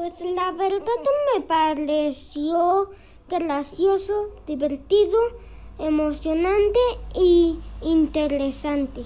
Pues la verdad me pareció gracioso, divertido, emocionante y interesante.